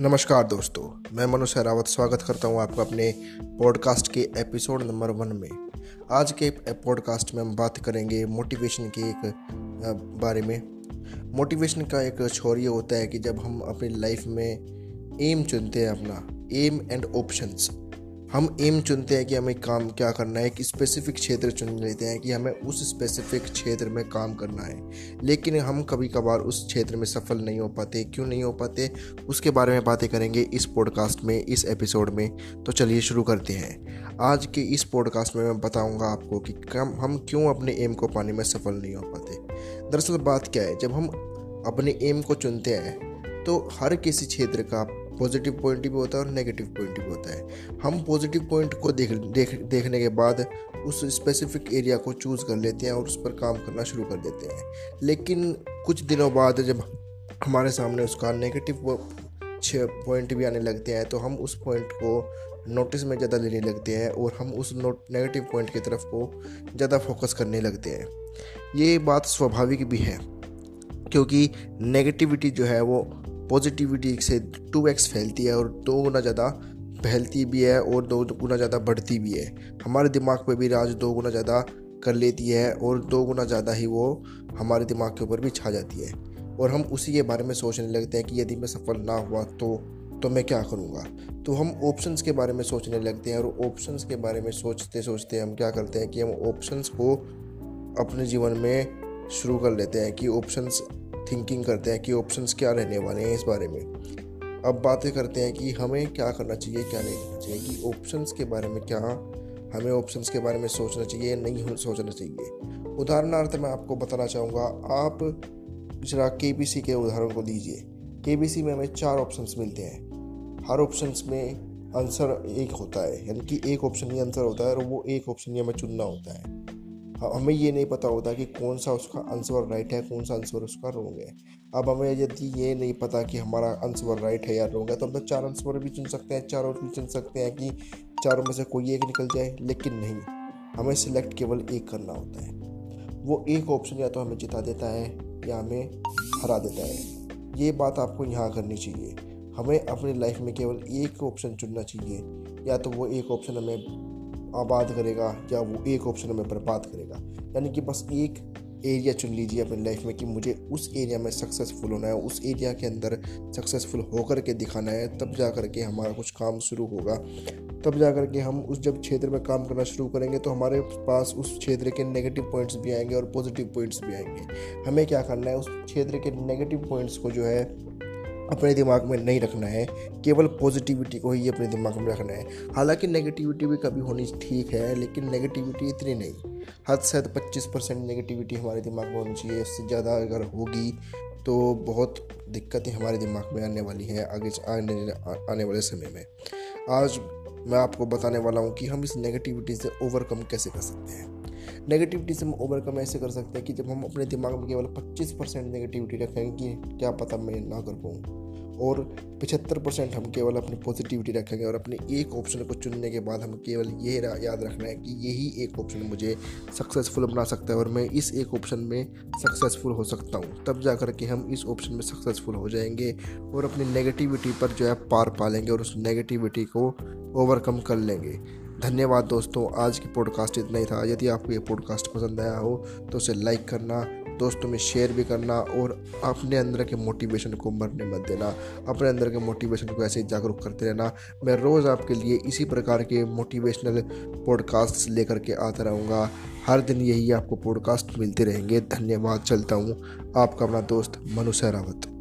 नमस्कार दोस्तों, मैं मनु सहरावत स्वागत करता हूँ आपका अपने पॉडकास्ट के एपिसोड नंबर वन में। आज के पॉडकास्ट में हम बात करेंगे मोटिवेशन के एक बारे में। मोटिवेशन का एक छोर ये होता है कि जब हम अपनी लाइफ में एम चुनते हैं अपना एम एंड ऑप्शंस हम एम चुनते हैं कि हमें काम क्या करना है, एक स्पेसिफिक क्षेत्र चुन लेते हैं कि हमें उस स्पेसिफिक क्षेत्र में काम करना है। लेकिन हम कभी कभार उस क्षेत्र में सफल नहीं हो पाते। क्यों नहीं हो पाते? उसके बारे में बातें करेंगे इस पॉडकास्ट में, इस एपिसोड में। तो चलिए शुरू करते हैं। आज के इस पॉडकास्ट में मैं बताऊँगा आपको कि कम, हम क्यों अपने एम को पाने में सफल नहीं हो पाते। दरअसल बात क्या है? जब हम अपने एम को चुनते हैं तो हर किसी क्षेत्र का पॉजिटिव पॉइंट भी होता है और नेगेटिव पॉइंट भी होता है। हम पॉजिटिव पॉइंट को देख देख, देखने के बाद उस स्पेसिफिक एरिया को चूज़ कर लेते हैं और उस पर काम करना शुरू कर देते हैं। लेकिन कुछ दिनों बाद जब हमारे सामने उसका नेगेटिव छः पॉइंट भी आने लगते हैं तो हम उस पॉइंट को नोटिस में ज़्यादा लेने लगते हैं और हम उस नोट नेगेटिव पॉइंट की तरफ़ को ज़्यादा फोकस करने लगते हैं। ये बात स्वाभाविक भी है, क्योंकि नेगेटिविटी जो है वो पॉजिटिविटी से टू एक्स फैलती है और दो गुना ज़्यादा फैलती भी है और दो गुना ज़्यादा बढ़ती भी है। हमारे दिमाग पर भी राज दो गुना ज़्यादा कर लेती है और दो गुना ज़्यादा ही वो हमारे दिमाग के ऊपर भी छा जाती है। और हम उसी के बारे में सोचने लगते हैं कि यदि मैं सफल ना हुआ तो तो मैं क्या करूँगा? तो हम ऑप्शंस के बारे में सोचने लगते हैं और ऑप्शंस के बारे में सोचते सोचते हम क्या करते हैं कि हम ऑप्शंस को अपने जीवन में शुरू कर लेते हैं कि ऑप्शंस थिंकिंग करते हैं कि ऑप्शंस क्या रहने वाले हैं इस बारे में। अब बातें करते हैं कि हमें क्या करना चाहिए, क्या नहीं करना चाहिए, कि ऑप्शंस के बारे में क्या, हमें ऑप्शंस के बारे में सोचना चाहिए नहीं सोचना चाहिए। उदाहरणार्थ मैं आपको बताना चाहूँगा, आप जरा के के उदाहरण को लीजिए के में हमें चार ऑप्शंस मिलते हैं। हर ऑप्शंस में आंसर एक होता है, यानी कि एक ऑप्शन ही आंसर होता है और वो एक ऑप्शन ही हमें चुनना होता है। हमें ये नहीं पता होता कि कौन सा उसका आंसर राइट है, कौन सा आंसर उसका रॉन्ग है। अब हमें यदि ये नहीं पता कि हमारा आंसर राइट है या रॉन्ग है तो हम तो चार आंसर भी चुन सकते हैं, चार भी चुन सकते हैं कि चारों में से कोई एक निकल जाए, लेकिन नहीं। हमें सिलेक्ट केवल एक करना होता है। वो एक ऑप्शन या तो हमें जिता देता है, या हमें हरा देता है। ये बात आपको यहाँ करनी चाहिए। हमें अपनी लाइफ में केवल एक ऑप्शन चुनना चाहिए, या तो वो एक ऑप्शन हमें आबाद करेगा या वो एक ऑप्शन में बर्बाद करेगा। यानी कि बस एक एरिया चुन लीजिए अपनी लाइफ में कि मुझे उस एरिया में सक्सेसफुल होना है, उस एरिया के अंदर सक्सेसफुल होकर के दिखाना है, तब जा कर के हमारा कुछ काम शुरू होगा। तब जा कर के हम उस जब क्षेत्र में काम करना शुरू करेंगे तो हमारे पास उस क्षेत्र के नेगेटिव पॉइंट्स भी आएँगे और पॉजिटिव पॉइंट्स भी आएँगे। हमें क्या करना है? उस क्षेत्र के नेगेटिव पॉइंट्स को जो है अपने दिमाग में नहीं रखना है, केवल पॉजिटिविटी को ही अपने दिमाग में रखना है। हालाँकि नेगेटिविटी भी कभी होनी ठीक है, लेकिन नेगेटिविटी इतनी नहीं। हद से हद पच्चीस परसेंट नेगेटिविटी हमारे दिमाग में होनी चाहिए, उससे ज़्यादा अगर होगी तो बहुत दिक्कतें हमारे दिमाग में आने वाली हैं आगे आने आने वाले समय में। आज मैं आपको बताने वाला हूँ कि हम इस नेगेटिविटी से ओवरकम कैसे कर सकते हैं। नेगेटिविटी से हम ओवरकम ऐसे कर सकते हैं कि जब हम अपने दिमाग में केवल 25 परसेंट नेगेटिविटी रखेंगे कि क्या पता मैं ना कर पाऊँ। और पचहत्तर परसेंट हम केवल अपनी पॉजिटिविटी रखेंगे और अपने एक ऑप्शन को चुनने के बाद हम केवल ये याद रखना है कि यही एक ऑप्शन मुझे सक्सेसफुल बना सकता है और मैं इस एक ऑप्शन में सक्सेसफुल हो सकता हूँ। तब जा कर के हम इस ऑप्शन में सक्सेसफुल हो जाएँगे और अपनी नेगेटिविटी पर जो है पार पा लेंगे और उस नेगेटिविटी को ओवरकम कर लेंगे। धन्यवाद दोस्तों, आज की पॉडकास्ट इतना ही था। यदि आपको ये पॉडकास्ट पसंद आया हो तो उसे लाइक करना दोस्तों में शेयर भी करना और अपने अंदर के मोटिवेशन को मरने मत देना। अपने अंदर के मोटिवेशन को ऐसे जागरूक करते रहना। मैं रोज़ आपके लिए इसी प्रकार के मोटिवेशनल पॉडकास्ट लेकर के आता रहूँगा। हर दिन यही आपको पॉडकास्ट मिलते रहेंगे। धन्यवाद। चलता हूँ। आपका अपना दोस्त मनु सहरावत।